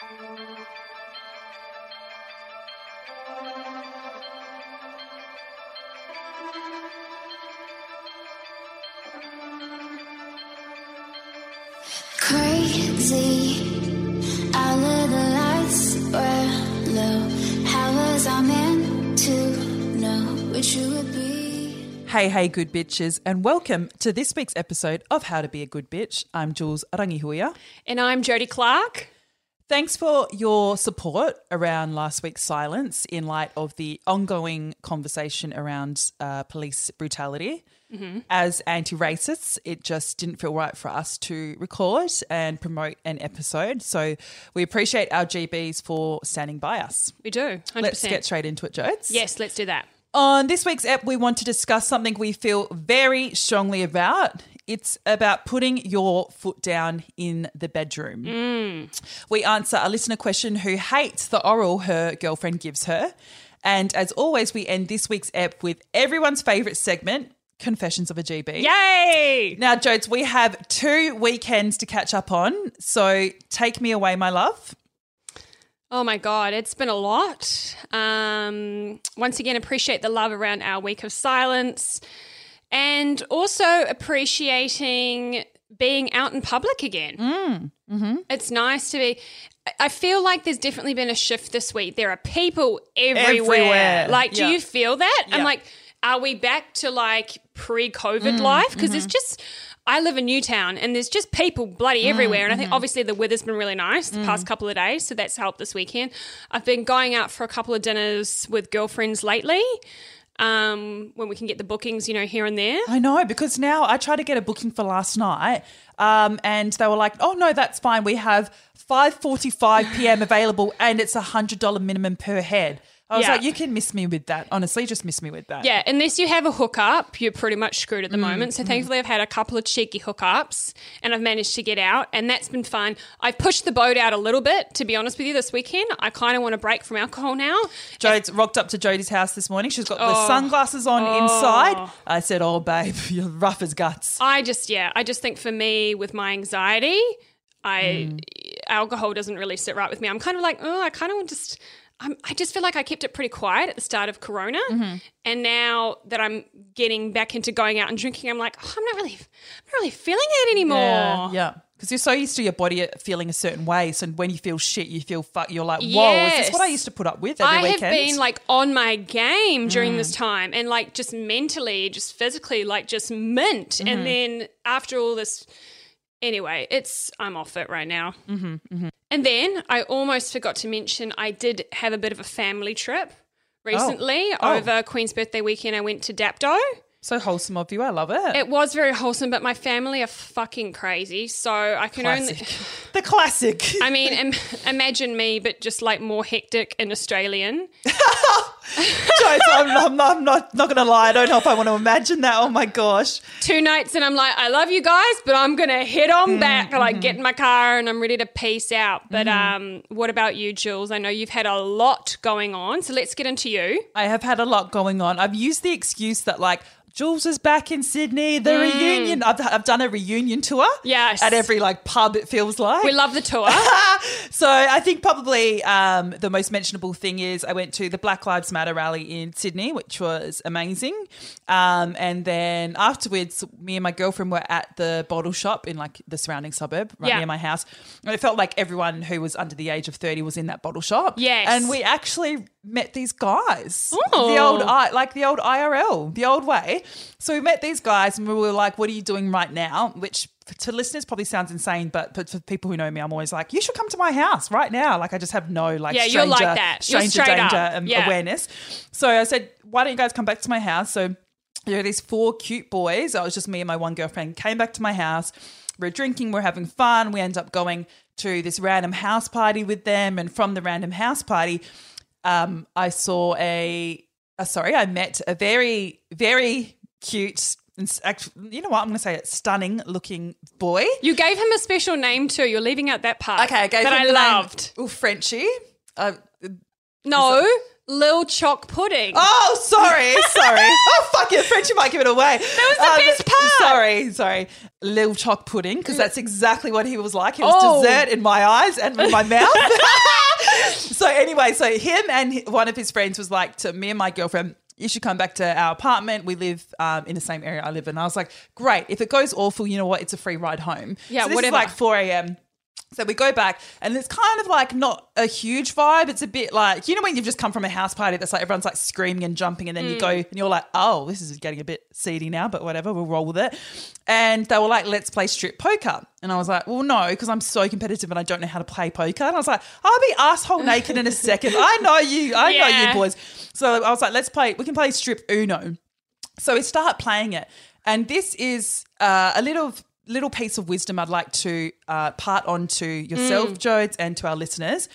Crazy. All of the lights were low. How was I meant to know what you would be? Hey, hey, good bitches, and welcome to this week's episode of How to Be a Good Bitch. I'm Jules Arangihuia. And I'm Jodie Clark. Thanks for your support around last week's silence in light of the ongoing conversation around uh, police brutality. As anti racists, it just didn't feel right for us to record and promote an episode. So we appreciate our GBs for standing by us. We do. 100%. Let's get straight into it, Jodes. Yes, let's do that. On this week's app, we want to discuss something we feel very strongly about. It's about putting your foot down in the bedroom. Mm. We answer a listener question who hates the oral her girlfriend gives her. And as always, we end this week's app with everyone's favourite segment, Confessions of a GB. Yay! Now, Jodes, we have two weekends to catch up on. So take me away, my love. Oh my God, it's been a lot. Um, once again, appreciate the love around our week of silence and also appreciating being out in public again. Mm, mm-hmm. It's nice to be. I- feel like there's definitely been a shift this week. There are people everywhere. Everywhere. Like, do Yeah. you feel that? Yeah. I'm like, are we back to like pre COVID mm, life? Because mm-hmm. it's just. I live in Newtown and there's just people bloody everywhere. And I think obviously the weather's been really nice the past couple of days. So that's helped this weekend. I've been going out for a couple of dinners with girlfriends lately um, when we can get the bookings, you know, here and there. I know because now I tried to get a booking for last night, um, and they were like, "Oh no, that's fine. We have 5:45 p.m. available, and it's a hundred dollar minimum per head." I was Yeah. like, "You can miss me with that. Honestly, just miss me with that." Yeah, unless you have a hookup, you're pretty much screwed Mm, at the moment. So thankfully, I've had a couple of cheeky hookups, and I've managed to get out, and that's been fun. I've pushed the boat out a little bit, to be honest with you. This weekend, I kind of want a break from alcohol now. Jodes rocked up to Jodie's house this morning. She's got the Oh. sunglasses on inside. I said, "Oh, babe, you're rough as guts." I just, yeah, I just think for me with my anxiety, I Mm. alcohol doesn't really sit right with me. I'm kind of like, oh, I kind of want just. I'm, I just feel like I kept it pretty quiet at the start of Corona, Mm-hmm. and now that I'm getting back into going out and drinking, I'm like, oh, I'm not really, I'm not really feeling it anymore. Yeah, yeah. Because you're so used to your body feeling a certain way, so when you feel shit, you feel fuck. You're like, "Whoa, is this what I used to put up with every I weekend?" have been like on my game during Mm. this time and like just mentally, just physically, like just mint. Mm-hmm. And then after all this, anyway, it's, I'm off it right now. Mm-hmm, And then I almost forgot to mention I did have a bit of a family trip recently Oh. over Queen's birthday weekend. I went to Dapto. so wholesome of you. I love it. It was very wholesome, but my family are fucking crazy. So I can only. the classic. I mean, Im- imagine me, but just like more hectic and Australian. Jodes, I'm, I'm not, I'm not, not going to lie. I don't know if I want to imagine that. Oh my gosh. two nights and I'm like, I love you guys, but I'm gonna head on mm, back. I like mm-hmm. get in my car and I'm ready to peace out. But mm. um, what about you, Jules? I know you've had a lot going on, so let's get into you. I have had a lot going on. I've used the excuse that, like, Jules is back in Sydney, the reunion. I've, I've done a reunion tour. Yes. At every, like, pub, it feels like. We love the tour. so I think probably um, the most mentionable thing is I went to the Black Lives Matter rally in Sydney, which was amazing. Um, and then afterwards, me and my girlfriend were at the bottle shop in like the surrounding suburb right Yeah. near my house. And it felt like everyone who was under the age of 30 was in that bottle shop. Yes. And we actually met these guys. Oh. The old, I like the old IRL, the old way. So we met these guys and we were like, what are you doing right now? Which to listeners probably sounds insane, but, but for people who know me, I'm always like, you should come to my house right now. Like I just have no like Yeah, stranger, you're like that. You're stranger danger up. and Yeah. awareness. So I said, why don't you guys come back to my house? So there are these four cute boys. It was just me and my one girlfriend came back to my house. We're drinking, we're having fun. We end up going to this random house party with them. And from the random house party, um, I saw a, uh, sorry, I met a very, very cute, and s- act- you know what? I'm going to say it, stunning looking boy. you gave him a special name too. You're leaving out that part. Okay, I gave that him I the name- loved. Oh, Frenchie. Uh, No, Lil Choc Pudding. Oh, sorry, sorry. oh, fuck it, Frenchie might give it away. That was the best part. Sorry, sorry. Lil choc pudding, because that's exactly what he was like. He was Oh. dessert in my eyes and in my mouth. so anyway, so him and one of his friends was like to me and my girlfriend. You should come back to our apartment. We live um, in the same area I live in. I was like, great. If it goes awful, you know what? It's a free ride home. Yeah, so this whatever. is like 4 a.m. So we go back, and it's kind of like not a huge vibe. It's a bit like you know when you've just come from a house party that's like everyone's like screaming and jumping, and then you go and you're like, oh, this is getting a bit seedy now, but whatever, we'll roll with it. And they were like, let's play strip poker, and I was like, well, no, because I'm so competitive and I don't know how to play poker. And I was like, I'll be asshole naked in a second. I know you, I know you boys. So I was like, let's play. We can play strip Uno. So we start playing it, and this is uh, a little little piece of wisdom I'd like to uh, part on to yourself, Jodes, and to our listeners.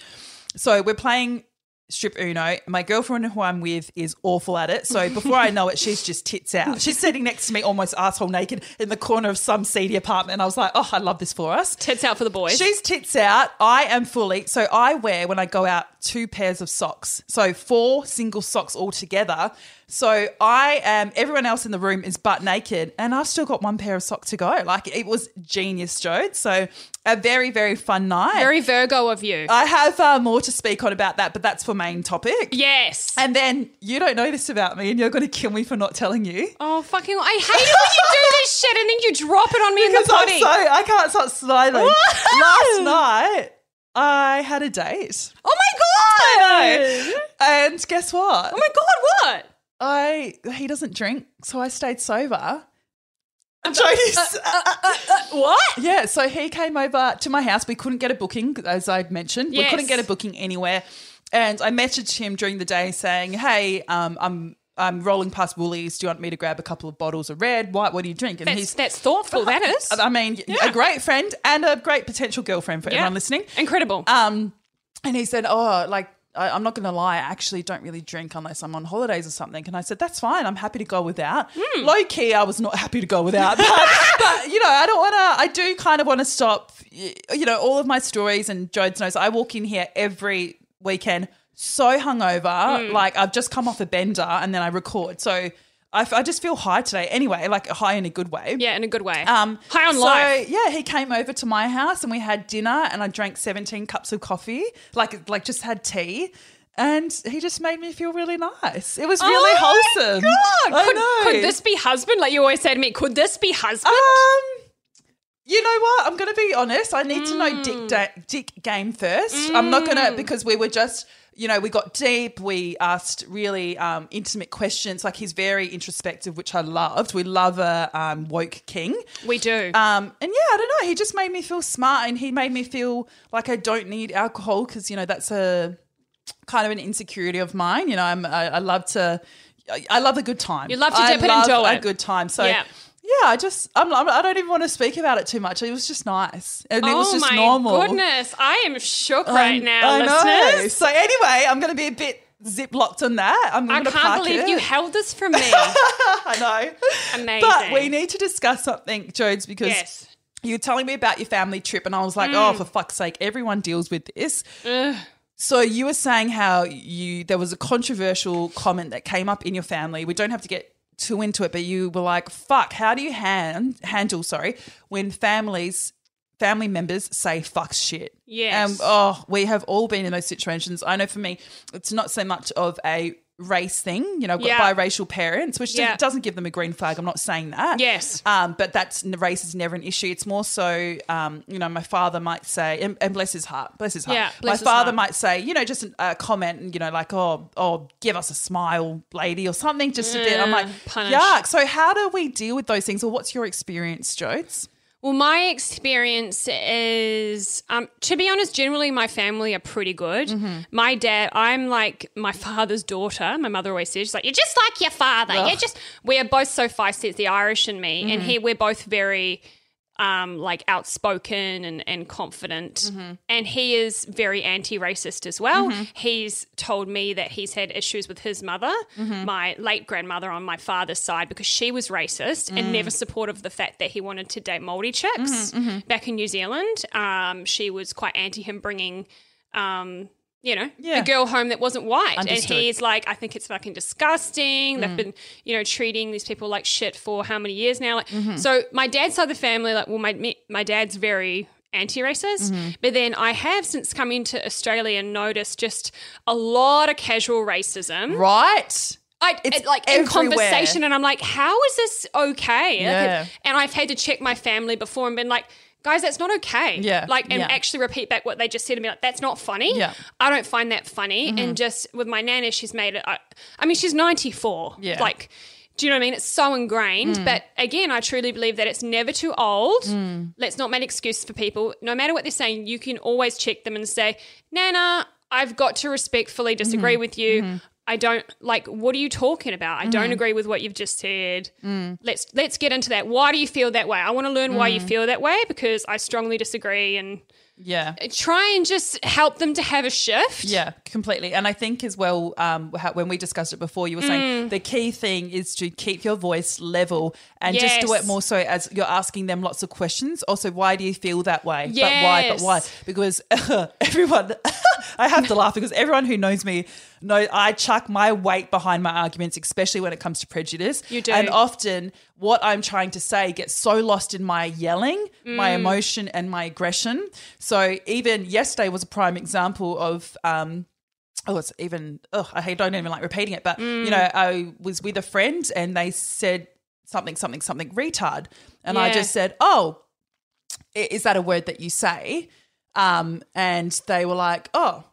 So we're playing strip Uno. My girlfriend who I'm with is awful at it. So before I know it, she's just tits out. She's sitting next to me, almost asshole naked, in the corner of some seedy apartment. And I was like, oh, I love this for us. Tits out for the boys. She's tits out. I am fully. So I wear when I go out two pairs of socks. So four single socks all together. So I am. Everyone else in the room is butt naked, and I've still got one pair of socks to go. Like it was genius, Joe. So a very very fun night. Very Virgo of you. I have uh, more to speak on about that, but that's for main topic. yes. And then you don't know this about me, and you're going to kill me for not telling you. oh, fucking. I hate it when you do this shit and then you drop it on me in the Because potty. so I can't stop smiling. Last night I had a date. oh my God. And guess what? Oh my God, what? I he doesn't drink, so I stayed sober. Jody's, uh, uh, uh, What? yeah, so he came over to my house. We couldn't get a booking, as I mentioned. We couldn't get a booking anywhere. And I messaged him during the day saying, Hey, um, I'm I'm rolling past Woolies. Do you want me to grab a couple of bottles of red, white? What do you drink? And That's, that's thoughtful, that is. I mean, a great friend and a great potential girlfriend for Yeah. everyone listening. Incredible. Um, and he said, "Oh, like I, I'm not going to lie, I actually don't really drink unless I'm on holidays or something." And I said, "That's fine. I'm happy to go without." Hmm. Low key, I was not happy to go without, but, but you know, I don't want to. I do kind of want to stop. You know, all of my stories and Jodes knows I walk in here every weekend so hungover, Hmm. like I've just come off a bender, and then I record. So I, f- I just feel high today. Anyway, like high in a good way. yeah, in a good way. Um, High on so, life. Yeah, he came over to my house and we had dinner and I drank 17 cups of coffee, like like just had tea. And he just made me feel really nice. It was really oh wholesome. My God. Could, could this be husband? Like you always say to me, could this be husband? Um, you know what? I'm going to be honest. I need to know Mm. Dick da- Dick game first. I'm not going to because we were just, you know, we got deep. We asked really um, intimate questions. Like he's very introspective, which I loved. We love a um, woke king. we do. Um, and yeah, I don't know. He just made me feel smart, and he made me feel like I don't need alcohol because you know that's a kind of an insecurity of mine. You know, I'm I, I love to, I, I love a good time. You love to I dip it and do a it. good time. So. Yeah. Yeah, I just I'm, I'm I don't even want to speak about it too much. It was just nice, and it was oh just normal. oh my normal. goodness. I am shook right now, I know. listeners. So anyway, I'm going to be a bit zip locked on that. I'm I going to can't park believe it. you held this from me. I know. Amazing. But we need to discuss something, Jodes, because yes. you were telling me about your family trip, and I was like, oh, mm. for fuck's sake, everyone deals with this. So you were saying how you there was a controversial comment that came up in your family. We don't have to get too into it, but you were like, "Fuck, how do you hand, handle sorry when families family members say fuck shit?" Yes. And oh, we have all been in those situations. I know for me, it's not so much of a race thing. You know, Yeah. biracial parents, which Yeah. doesn't give them a green flag. I'm not saying that. Yes. Um, but that's race is never an issue. It's more so, um, you know, my father might say, and, and bless his heart, bless his heart. Yeah, my father heart. might say, you know, just a comment, and you know, like, oh, oh, give us a smile, lady, or something, just a bit. I'm like, punish. yuck. So how do we deal with those things, or what's your experience, Jodes? Well, my experience is, um, to be honest, generally my family are pretty good. Mm-hmm. My dad, I'm like my father's daughter. My mother always says, she's like, you're just like your father. You're just, we are both so feisty. It's the Irish and me. Mm-hmm. And he, we're both very, um, like outspoken and, and confident. Mm-hmm. And he is very anti racist as well. He's told me that he's had issues with his mother, Mm-hmm. my late grandmother on my father's side, because she was racist Mm. and never supportive of the fact that he wanted to date Māori chicks Mm-hmm, back in New Zealand. Um, she was quite anti him bringing. Um, you know, Yeah. a girl home that wasn't white. Understood. And he's like, I think it's fucking disgusting. They've mm. been, you know, treating these people like shit for how many years now? Like, mm-hmm. so my dad's side of the family, like, well, my my dad's very anti-racist, mm-hmm. but then I have since come into Australia and noticed just a lot of casual racism. Right. I It's it, like in conversation, and I'm like, how is this okay? Yeah. and I've had to check my family before and been like, guys, that's not okay. Yeah, Like, and yeah. actually repeat back what they just said to me. Like, that's not funny. Yeah. Mm-hmm. I don't find that funny. And just with my nana, she's made it. I, I mean, she's 94. Yeah. Mm. Like. Do you know what I mean? It's so ingrained. But again, I truly believe that it's never too old. Mm. Let's not make excuses for people. No matter what they're saying, you can always check them and say, Nana, I've got to respectfully disagree Mm-hmm. with you. I don't like what are you talking about? I Mm-hmm. don't agree with what you've just said. Mm. Let's let's get into that. Why do you feel that way? I want to learn why you feel that way because I strongly disagree and Yeah. try and just help them to have a shift. Yeah, completely. And I think as well, um, how, when we discussed it before, you were saying Mm. the key thing is to keep your voice level and just do it more so as you're asking them lots of questions. Also, why do you feel that way? But why? But why? Because everyone, I have to laugh because everyone who knows me know I chuck my weight behind my arguments, especially when it comes to prejudice. You do. And often what I'm trying to say gets so lost in my yelling, my Mm. emotion, and my aggression. So even yesterday was a prime example of. Um, oh, it's even, ugh, I don't even like repeating it, but Mm. you know, I was with a friend and they said something, something, something retard. And I just said, oh, is that a word that you say? Um, and they were like, oh,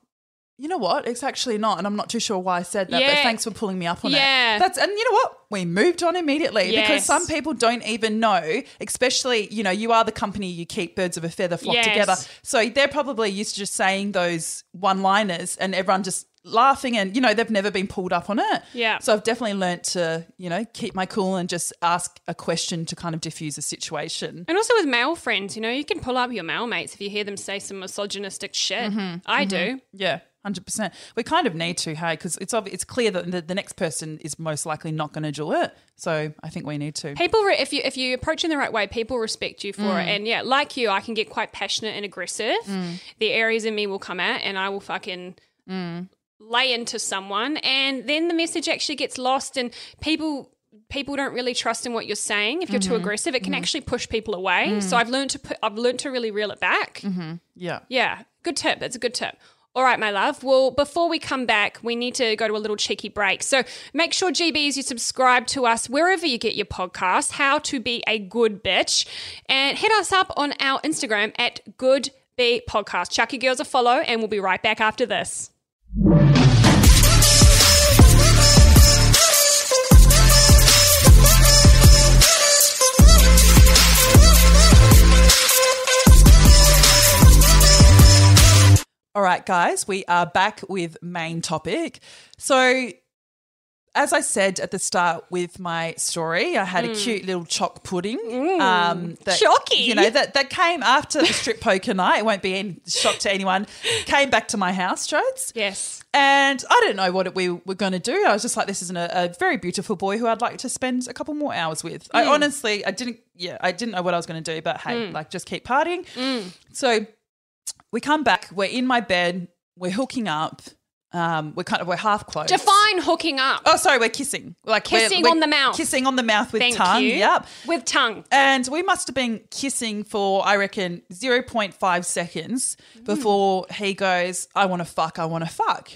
you know what? It's actually not. And I'm not too sure why I said that, but thanks for pulling me up on Yeah. it. That's, and you know what? We moved on immediately because some people don't even know, especially, you know, you are the company you keep, birds of a feather flock Yes. together. So they're probably used to just saying those one liners and everyone just laughing and, you know, they've never been pulled up on it. Yeah. So I've definitely learnt to, you know, keep my cool and just ask a question to kind of diffuse a situation. And also with male friends, you know, you can pull up your male mates if you hear them say some misogynistic shit. Mm-hmm. I do. Yeah. Hundred percent. We kind of need to, hey, because it's it's clear that the, the next person is most likely not going to do it. So I think we need to. People, re- if you if you approach in the right way, people respect you for Mm. it. And yeah, like you, I can get quite passionate and aggressive. The Aries in me will come out, and I will fucking Mm. lay into someone, and then the message actually gets lost, and people. People don't really trust in what you're saying. If you're Mm-hmm. too aggressive, it can actually push people away. Mm. So I've learned to put, I've learned to really reel it back. Yeah. Yeah, good tip. That's a good tip. All right, my love. Well, before we come back, we need to go to a little cheeky break. So make sure, GBs, you subscribe to us wherever you get your podcast, How to Be a Good Bitch, and hit us up on our Instagram at Good Be Podcast. Chuck your girls a follow, and we'll be right back after this. All right, guys, we are back with main topic. So, as I said at the start with my story, I had a hmm. cute little choc pudding. Um, that, Chocky. You know, that, that came after the strip poker night. It won't be any shock to anyone. Came back to my house, Jodes. Yes. And I didn't know what we were going to do. I was just like, this isn't a, a very beautiful boy who I'd like to spend a couple more hours with. I hmm. honestly, I didn't, yeah, I didn't know what I was going to do, but hey, hmm. like just keep partying. So we come back, we're in my bed, we're hooking up, um, we're kind of, we're half closed. Define hooking up. Oh, sorry, we're kissing. Like we're- Kissing we're on the mouth. Kissing on the mouth with Thank tongue. you. Yep. With tongue. And we must have been kissing for, I reckon, 0.5 seconds Mm. before he goes, I want to fuck, I want to fuck.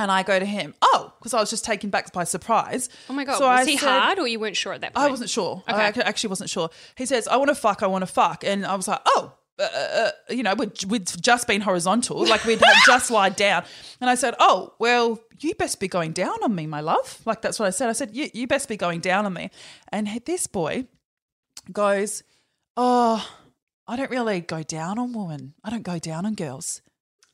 And I go to him, oh, because I was just taken back by surprise. Oh my God. So was I he said- hard or you weren't sure at that point? I wasn't sure. Okay. I actually wasn't sure. He says, I want to fuck, I want to fuck. And I was like, oh, uh, uh, you know, we'd, we'd just been horizontal, like we'd just lied down. And I said, oh, well, you best be going down on me, my love. Like that's what I said. I said, you, you best be going down on me. And this boy goes, oh, I don't really go down on women. I don't go down on girls.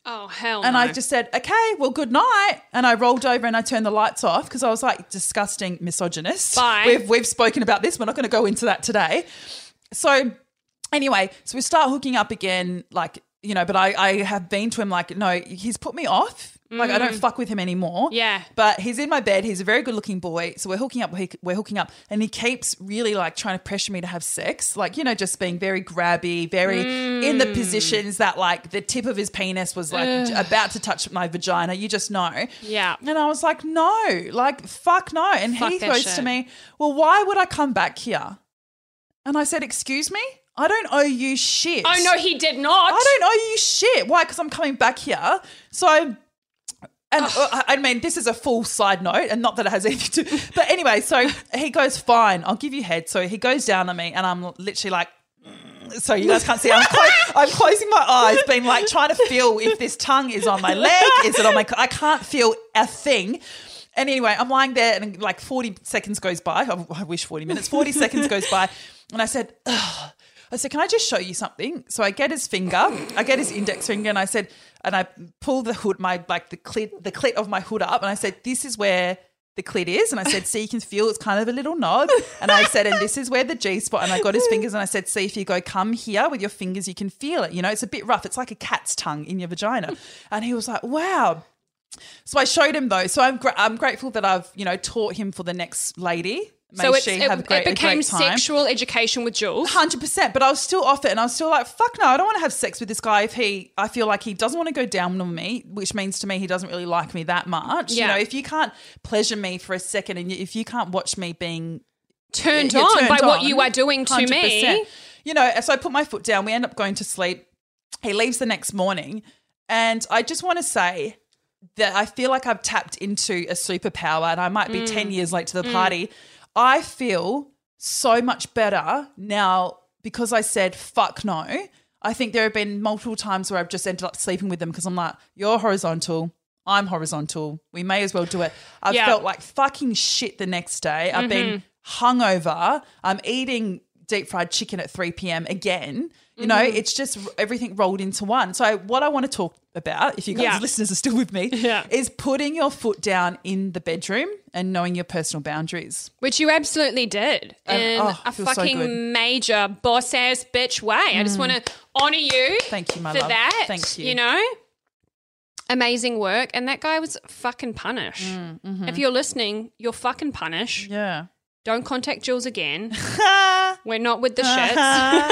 Oh, hell And no. I just said, okay, well, good night. And I rolled over and I turned the lights off because I was like, disgusting misogynist. Bye. We've, we've spoken about this. We're not going to go into that today. So, anyway, so we start hooking up again. Like, you know, but I, I have been to him like, no, he's put me off. Like I don't fuck with him anymore. Mm. Yeah. But he's in my bed. He's a very good looking boy. So we're hooking up. We're hooking up, and he keeps really like trying to pressure me to have sex. Like you know, just being very grabby, very in Mm. the positions that like the tip of his penis was like about to touch my vagina. You just know. Yeah. And I was like, no, like fuck no. And Fuck he that goes shit. to me, well, why would I come back here? And I said, excuse me, I don't owe you shit. Oh no, he did not. I don't owe you shit. Why? Because I'm coming back here. So I. And uh, I mean, this is a full side note, and not that it has anything to. But anyway, so he goes, "Fine, I'll give you head." So he goes down on me, and I'm literally like, "Mm." so you guys can't see. I'm, clo- I'm closing my eyes, being like trying to feel if this tongue is on my leg, is it on my? I can't feel a thing. And anyway, I'm lying there, and like 40 seconds goes by. I, I wish 40 minutes. 40 seconds goes by, and I said, Ugh. I said, "Can I just show you something?" So I get his finger, I get his index finger, and I said, and I pull the hood, my like the clit, the clit of my hood up, and I said, "This is where." The clit is, and I said, "See, you can feel it's kind of a little nod." And I said, "And this is where the G spot." And I got his fingers, and I said, "See, if you go come here with your fingers, you can feel it. You know, it's a bit rough. It's like a cat's tongue in your vagina." And he was like, "Wow." So I showed him those. So I'm I'm grateful that I've you know taught him for the next lady. May So she it, have a great, it became great time. sexual education with Jules. Hundred percent, but I was still off it, and I was still like, "Fuck no, I don't want to have sex with this guy if he, I feel like he doesn't want to go down on me, which means to me he doesn't really like me that much. You know, if you can't pleasure me for a second, and if you can't watch me being Turned you're on turned by what you are doing to 100%. me. You know, so I put my foot down. We end up going to sleep. He leaves the next morning, and I just want to say that I feel like I've tapped into a superpower, and I might be Mm. ten years late to the party. I feel so much better now because I said fuck no. I think there have been multiple times where I've just ended up sleeping with them because I'm like, you're horizontal. I'm horizontal. We may as well do it. I've Yeah. Mm-hmm. felt like fucking shit the next day. I've been hungover. I'm eating deep fried chicken at 3 p.m. again. You know, Mm-hmm. it's just everything rolled into one. So, what I want to talk about, if you guys Yeah. listeners are still with me, Yeah. is putting your foot down in the bedroom and knowing your personal boundaries. Which you absolutely did And- in oh, a so fucking. Mm. major boss ass bitch way. I just want to honor you. Thank you, my for love. that. Thank you. You know, amazing work, and that guy was fucking punish. If you're listening, you're fucking punish. Mm, mm-hmm. Yeah. Don't contact Jules again. We're not with the shits.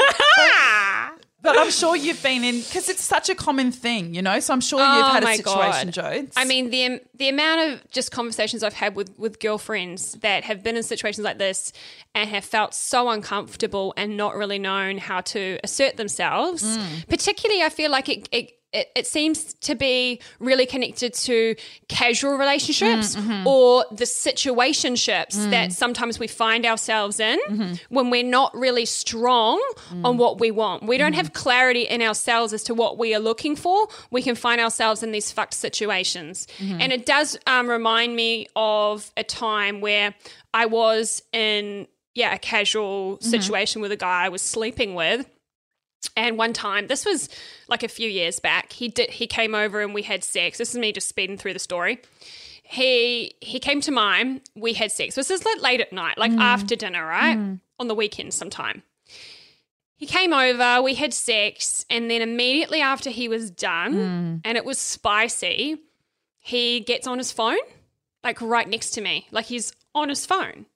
But I'm sure you've been in because it's such a common thing, you know. So I'm sure you've Oh had a situation, God. Joe. I mean, the the amount of just conversations I've had with with girlfriends that have been in situations like this and have felt so uncomfortable and not really known how to assert themselves. Mm. Particularly, I feel like it. it it, it seems to be really connected to casual relationships Mm, mm-hmm. or the situationships Mm. that sometimes we find ourselves in Mm-hmm. when we're not really strong Mm. on what we want. We Mm-hmm. don't have clarity in ourselves as to what we are looking for. We can find ourselves in these fucked situations. Mm-hmm. And it does um, remind me of a time where I was in, yeah, a casual Mm-hmm. situation with a guy I was sleeping with. And one time, this was like a few years back, he did he came over and we had sex. This is me just speeding through the story. He he came to mine. We had sex. This is like late at night, like mm. after dinner, right? Mm. On the weekend sometime. He came over, we had sex, and then immediately after he was done mm. and it was spicy, he gets on his phone, like right next to me. Like he's on his phone.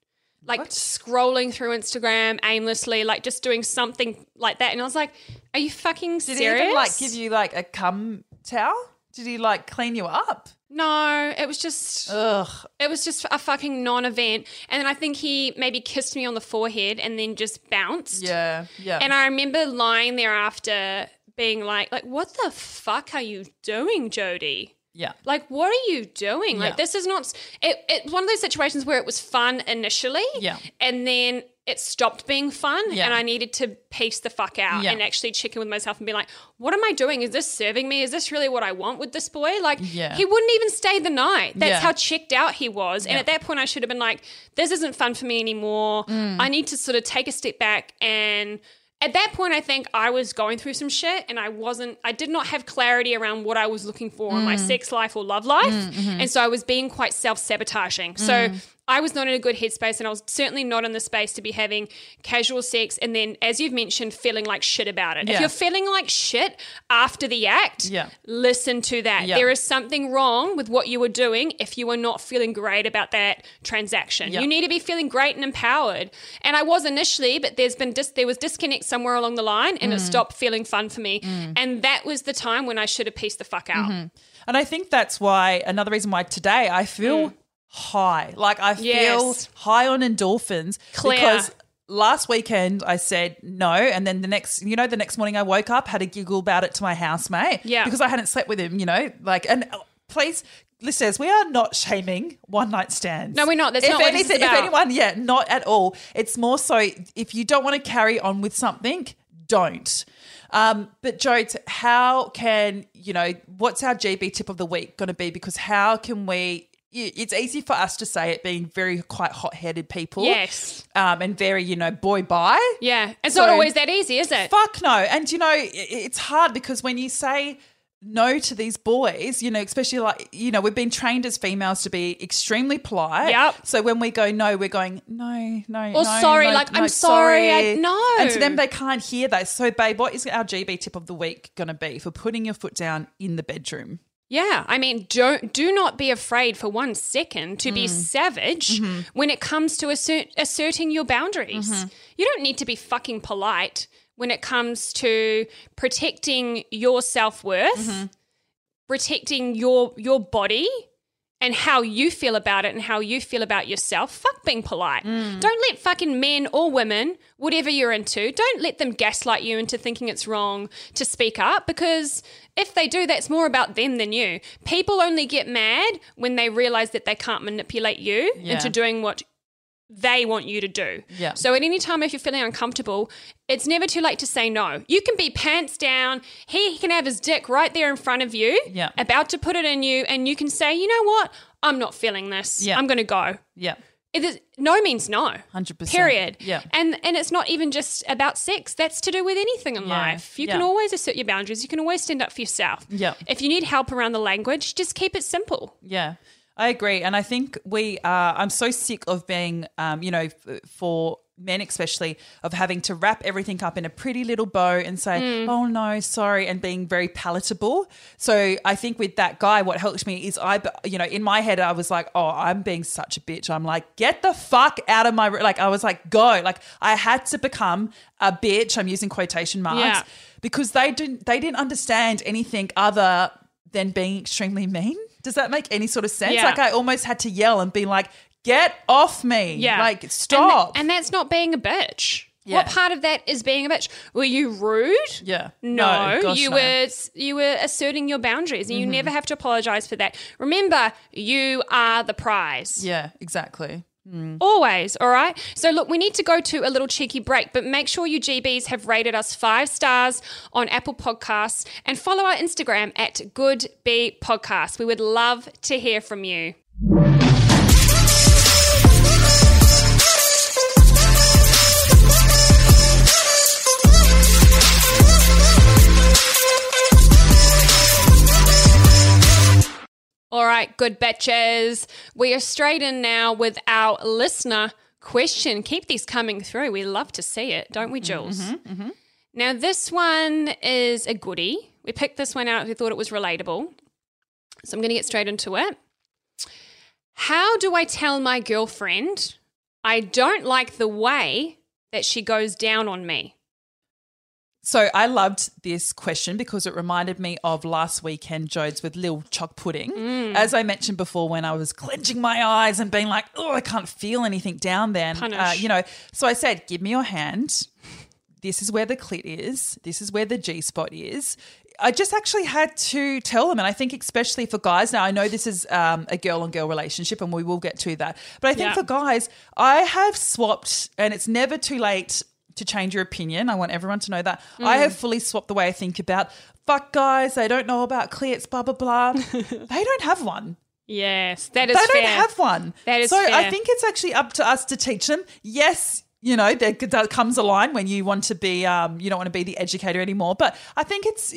Like scrolling through Instagram aimlessly, like just doing something like that. And I was like, Are you fucking serious?" Did he even like give you like a cum towel? Did he like clean you up? No, it was just Ugh. it was just a fucking non-event. And then I think he maybe kissed me on the forehead and then just bounced. Yeah. Yeah. And I remember lying there after being like, like, what the fuck are you doing, Jody? Yeah. Like, what are you doing? Like, Yeah. this is not. It, it's one of those situations where it was fun initially, Yeah. and then it stopped being fun, Yeah. and I needed to peace the fuck out Yeah. and actually check in with myself and be like, what am I doing? Is this serving me? Is this really what I want with this boy? Like, Yeah. he wouldn't even stay the night. That's how checked out he was. And at that point, I should have been like, this isn't fun for me anymore. Mm. I need to sort of take a step back and. At that point, I think I was going through some shit and I wasn't, I did not have clarity around what I was looking for in Mm. my sex life or love life. Mm-hmm. And so I was being quite self sabotaging. So I was not in a good headspace and I was certainly not in the space to be having casual sex and then, as you've mentioned, feeling like shit about it. If you're feeling like shit after the act, Yeah. listen to that. Yeah. There is something wrong with what you were doing if you were not feeling great about that transaction. Yeah. You need to be feeling great and empowered. And I was initially, but there's been dis- there was disconnect somewhere along the line and it Mm. stopped feeling fun for me. And that was the time when I should have peaced the fuck out. Mm-hmm. And I think that's why another reason why today I feel high. Like I feel. Yes. high on endorphins Clear. because last weekend I said no and then the next you know the next morning I woke up had a giggle about it to my housemate Yeah. because I hadn't slept with him, you know? Like and uh, please listeners, we are not shaming one night stands. No, we're not. That's if not what this is anything, about. If anyone, yeah, not at all. It's more so if you don't want to carry on with something, don't. Um, but Jodes, how can you know what's our GB tip of the week going to be? Because how can we? It's easy for us to say it, being very quite hot-headed people, Yes. um, and very you know boy bye. Yeah. It's So- not always that easy, is it? Fuck no. And you know, it's hard because when you say no to these boys, you know, especially like, you know, we've been trained as females to be extremely polite. Yep. So when we go no, we're going, no, no. Or no, sorry, no, like, no, I'm sorry, I- no. And to them, they can't hear that. So, babe, what is our GB tip of the week going to be for putting your foot down in the bedroom? Yeah, I mean, don't do not be afraid for one second to Mm. be savage Mm-hmm. when it comes to assert, asserting your boundaries. You don't need to be fucking polite when it comes to protecting your self worth, Mm-hmm. protecting your your body. And how you feel about it and how you feel about yourself. Fuck being polite. Mm. Don't let fucking men or women, whatever you're into, don't let them gaslight you into thinking it's wrong to speak up because if they do, that's more about them than you. People only get mad when they realize that they can't manipulate you Yeah. into doing what they want you to do. Yeah. So at any time if you're feeling uncomfortable, it's never too late to say no. You can be pants down. He can have his dick right there in front of you, Yeah. about to put it in you, and you can say, you know what? I'm not feeling this. Yeah. I'm going to go. Yeah. It is, no means no. 100%. Period. Yeah. And and it's not even just about sex. That's to do with anything in Yeah. life. You can always assert your boundaries. You can always stand up for yourself. Yeah. If you need help around the language, just keep it simple. Yeah, I agree, and I think we are. I'm so sick of being, um, you know, f- for men especially, of having to wrap everything up in a pretty little bow and say, Mm. "Oh no, sorry," and being very palatable. So I think with that guy, what helped me is I, you know, in my head I was like, "Oh, I'm being such a bitch." I'm like, "Get the fuck out of my," r-" like I was like, "Go!" Like I had to become a bitch. I'm using quotation marks Yeah. because they didn't they didn't understand anything other than being extremely mean. Does that make any sort of sense? Yeah. Like I almost had to yell and be like, "Get off me!" Yeah. like And, stop. th- and that's not being a bitch. Yeah. What part of that is being a bitch? Were you rude? yeah, No, gosh, you no. Mm-hmm. were you were asserting your boundaries, and you never have to apologize for that. Remember, you are the prize. Yeah, exactly. Mm. Always, all right? So, look, we need to go to a little cheeky break, but make sure you GBs have rated us five stars on Apple Podcasts and follow our Instagram at Good B Podcast. We would love to hear from you. Right, good bitches. We are straight in now with our listener question. Keep these coming through. We love to see it, don't we, Jules? Mm-hmm, mm-hmm. Now, this one is a goodie. We picked this one out. We thought it was relatable. So I'm going to get straight into it. How do I tell my girlfriend I don't like the way that she goes down on me? So I loved this question because it reminded me of last weekend Jodes with Lil Choc Pudding. Mm. As I mentioned before, when I was clenching my eyes and being like, "Oh, I can't feel anything down there," and, uh, you know. So I said, "Give me your hand. This is where the clit is. This is where the G spot is." I just actually had to tell them, and I think especially for guys. Now I know this is um, a girl on girl relationship, and we will get to that. But I think Yeah. for guys, I have swapped, and it's never too late to change your opinion. I want everyone to know that. Mm. I have fully swapped the way I think about fuck guys, they don't know about clits, blah, blah, blah. they don't have one. Yes, that is They fair. don't have one. That is so I think it's actually up to us to teach them. Yes, you know, there there comes a line when you want to be, um, you don't want to be the educator anymore. But I think it's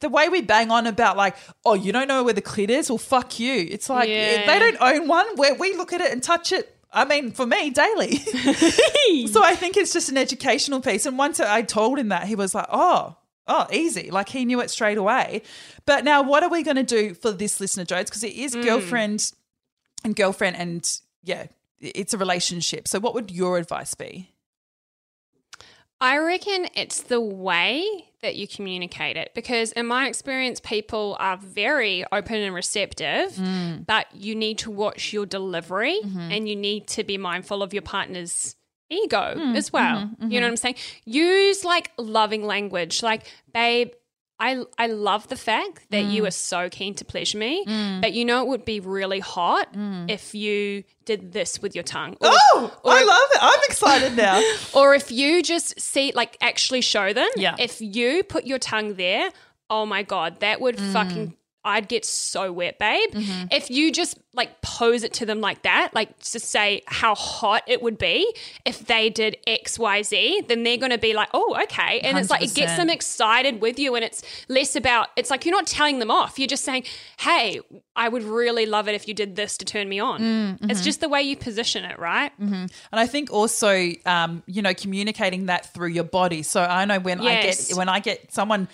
the way we bang on about like, oh, you don't know where the clit is? Well, fuck you. It's like Yeah. they don't own one. Where we look at it and touch it, I mean, for me, daily. so I think it's just an educational piece. And once I told him that, he was like, oh, oh, easy. Like he knew it straight away. But now, what are we going to do for this listener, Jodes? Because it is mm. girlfriend and girlfriend, and yeah, it's a relationship. So, what would your advice be? I reckon it's the way that you communicate it because, in my experience, people are very open and receptive, mm. but you need to watch your delivery mm-hmm. and you need to be mindful of your partner's ego mm. as well. Mm-hmm. You know what mm-hmm. I'm saying? Use like loving language, like, babe. I, I love the fact that you are so keen to pleasure me, but you know it would be really hot if you did this with your tongue. Or, Oh, or I if- love it. I'm excited now. or if you just see, like, actually show them. Yeah. If you put your tongue there, oh my God, that would Mm. fucking, I'd get so wet, babe. Mm-hmm. If you just like pose it to them like that, like to say how hot it would be if they did X, Y, Z, then they're going to be like, oh, okay. And it's like, it gets them excited with you. And it's less about, it's like you're not telling them off. You're just saying, hey, I would really love it if you did this to turn me on. Mm-hmm. It's just the way you position it, right? And I think also, um, you know, communicating that through your body. So I know when I get when I get someone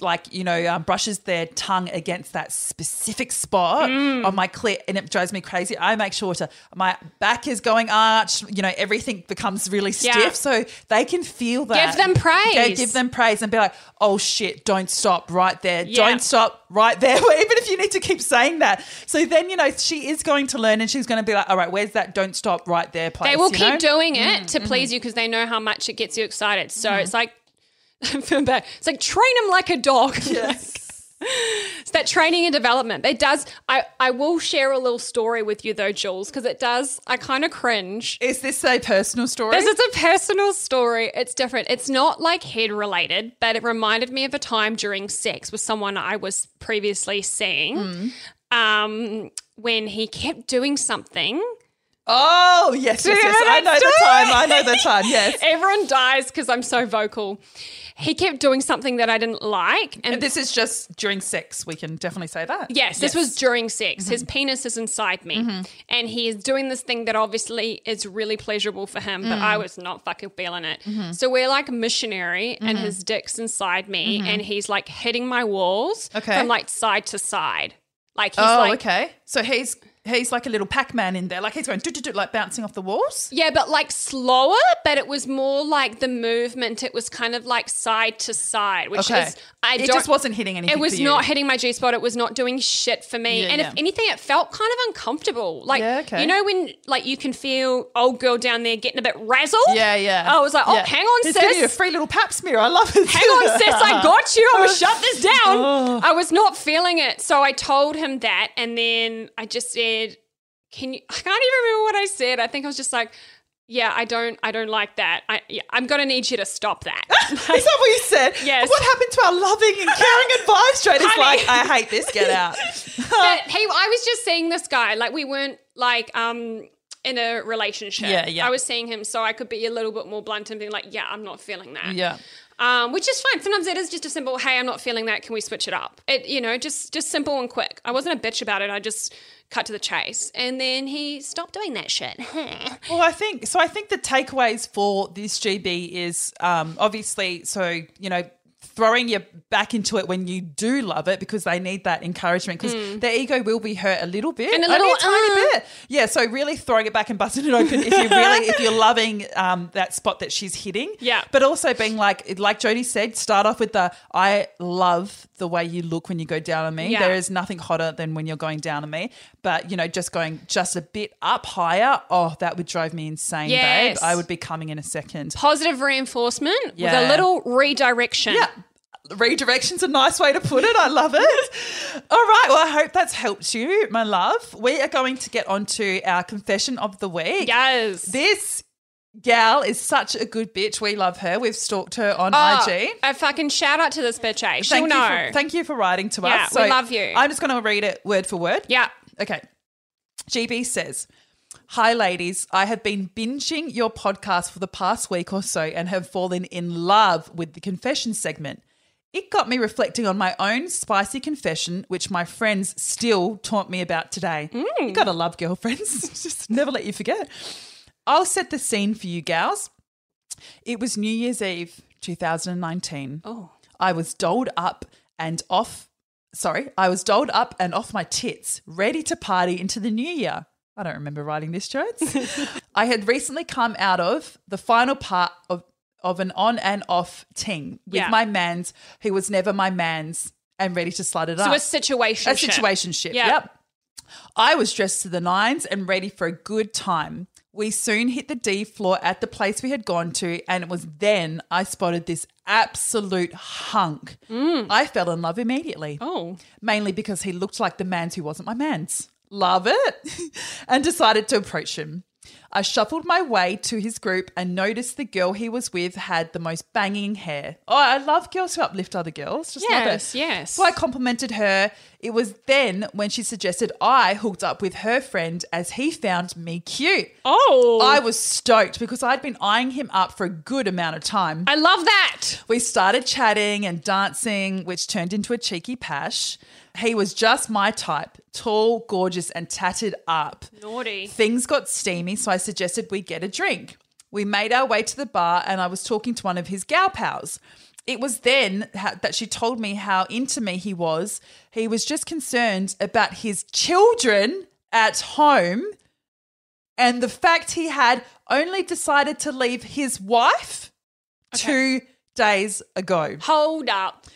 like you know um, brushes their tongue against that specific spot Mm. on my clit, and it drives me crazy. I make sure to my back is going arched. You know, everything becomes really stiff, Yeah. so they can feel that. Give them praise. Yeah, give them praise, and be like, "Oh shit, don't stop right there. Yeah. Don't stop right there." Even if you need to keep saying that. So then you know she is going to learn, and she's going to be like, "All right, where's that? Don't stop right there." Place. They will keep know? doing it mm, to mm-hmm. please you because they know how much it gets you excited. So mm-hmm. it's like, I'm feeling bad. It's like train them like a dog. it's that training and development. It does. I I will share a little story with you though, Jules, because it does. I kind of cringe. Is this a personal story? This is a personal story. It's different. It's not like head related, but it reminded me of a time during sex with someone I was previously seeing. Um, when he kept doing something oh yes, yes, yes. I that know the time. I know the time. Yes. Everyone dies because I'm so vocal. He kept doing something that I didn't like. And And this is just during sex. We can definitely say that. yes, this was during sex. Mm-hmm. His penis is inside me. And he is doing this thing that obviously is really pleasurable for him, but Mm. I was not fucking feeling it. Mm-hmm. So we're like missionary and his dick's inside me and he's like hitting my walls Mm-hmm. Okay. from like side to side. Like he's Oh, like okay. So he's he's like a little Pac-Man in there. Like he's going do do do like bouncing off the walls. Yeah, but like slower, but it was more like the movement. It was kind of like side to side, which Okay. is I It just wasn't hitting anything It was not hitting my G spot. It was not doing shit for me. Yeah, and yeah. if anything, it felt kind of uncomfortable. Like Yeah, okay. you know when like you can feel old girl down there getting a bit razzled. Yeah, yeah. I was like, oh, hang on, He's sis. giving you a free little pap smear. I love it. Hang on, sis, I got you. I'm gonna shut this down. Oh. I was not feeling it. So I told him that and then I just said, Can you I can't even remember what I said. I think I was just like, yeah, I don't, I don't like that. I, yeah, I'm gonna need you to stop that. Is that what you said? Yes. What happened to our loving and caring advice? Straight It's like, I hate this. Get out. but he, I was just seeing this guy. Like we weren't like um in a relationship. Yeah, yeah. I was seeing him, so I could be a little bit more blunt and being like, yeah, I'm not feeling that. yeah. Um, which is fine. Sometimes it is just a simple, hey, I'm not feeling that. Can we switch it up? It, you know, just just simple and quick. I wasn't a bitch about it. I just cut to the chase, and then he stopped doing that shit. Well, I think so. I think the takeaways for this GB is um, obviously so you know throwing you back into it when you do love it because they need that encouragement because their ego will be hurt a little bit, And a Only little, tiny uh. bit. Yeah, so really throwing it back and busting it open if you really if you're loving um, that spot that she's hitting. Yeah. but also being like like Jody said, start off with the I love the way you look when you go down on me. Yeah. There is nothing hotter than when you're going down on me. But you know, just going just a bit up higher, oh, that would drive me insane, Yes. babe. I would be coming in a second. Positive reinforcement with a little redirection. Yeah. Redirection's a nice way to put it. I love it. All right. Well, I hope that's helped you, my love. We are going to get on to our confession of the week. Yes. This gal is such a good bitch. We love her. We've stalked her on Oh, IG. A fucking shout out to this bitch, eh? She'll Thank know. you, for, thank you for writing to Yeah, us. we love you. I'm just going to read it word for word. yeah. Okay. GB says, Hi, ladies. I have been binging your podcast for the past week or so and have fallen in love with the confession segment. It got me reflecting on my own spicy confession, which my friends still taunt me about today. You mm. gotta love girlfriends, just never let you forget. I'll set the scene for you gals. It was New Year's Eve 2019. Oh. I was doled up and off. Sorry, I was doled up and off my tits, ready to party into the new year. I don't remember writing this, Jones. I had recently come out of the final part of, of an on and off ting with Yeah. my mans who was never my mans and ready to slut it up. So a situation. A situationship. Yeah. Yep. I was dressed to the nines and ready for a good time. We soon hit the D floor at the place we had gone to, and it was then I spotted this absolute hunk. Mm. I fell in love immediately, Oh. mainly because he looked like the man's who wasn't my man's. Love it. and decided to approach him. I shuffled my way to his group and noticed the girl he was with had the most banging hair. Oh, I love girls who uplift other girls. Just love it. Yes, yes. So I complimented her. It was then when she suggested I hooked up with her friend as he found me cute. Oh. I was stoked because I'd been eyeing him up for a good amount of time. I love that. We started chatting and dancing, which turned into a cheeky pash. He was just my type tall, gorgeous, and tatted up. Naughty. Things got steamy, so I suggested we get a drink. We made our way to the bar, and I was talking to one of his gal pals. It was then that she told me how into me he was. He was just concerned about his children at home and the fact he had only decided to leave his wife two days ago. Hold up.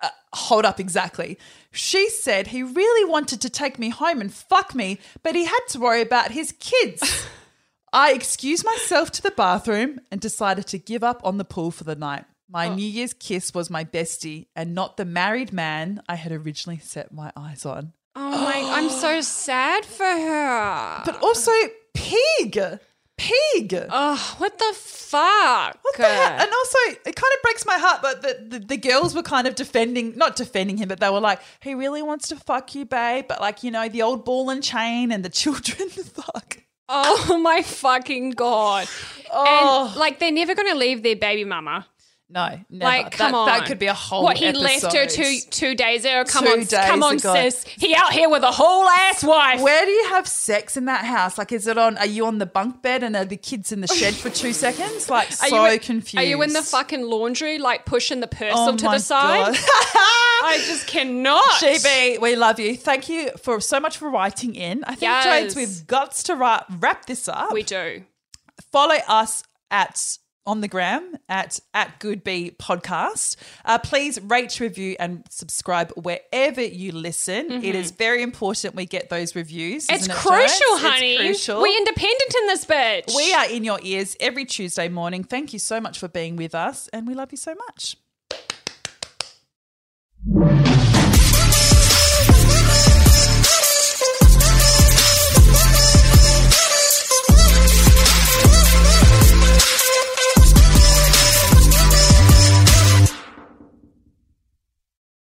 Uh, hold up, exactly. She said he really wanted to take me home and fuck me, but he had to worry about his kids. I excused myself to the bathroom and decided to give up on the pool for the night. My oh. New Year's kiss was my bestie and not the married man I had originally set my eyes on. Oh my, I'm so sad for her. But also, pig. Pig. oh, what the fuck? What the hell? And also, it kind of breaks my heart, but the, the, the girls were kind of defending, not defending him, but they were like, he really wants to fuck you, babe. But like, you know, the old ball and chain and the children, fuck. Oh my fucking god. Oh. And like they're never going to leave their baby mama. No, never. Like, come that, on. That could be a whole What he left her two two days ago. Come Two on, come on, ago. sis. He out here with a whole ass wife. Where do you have sex in that house? Like, is it on? Are you on the bunk bed and are the kids in the shed for two seconds? Like, Are so you confused. Are you in the fucking laundry, like pushing the parcel Oh to the side? God. I just cannot. GB, we love you. Thank you for so much for writing in. I think, Yes. We've got to wrap, wrap this up. We do. follow us at on the gram at at goodbee podcast uh, please rate review and subscribe wherever you listen it is very important we get those reviews Mm-hmm. It's it, crucial, honey. it's crucial We independent in this bitch. we are in your ears every tuesday morning thank you so much for being with us and we love you so much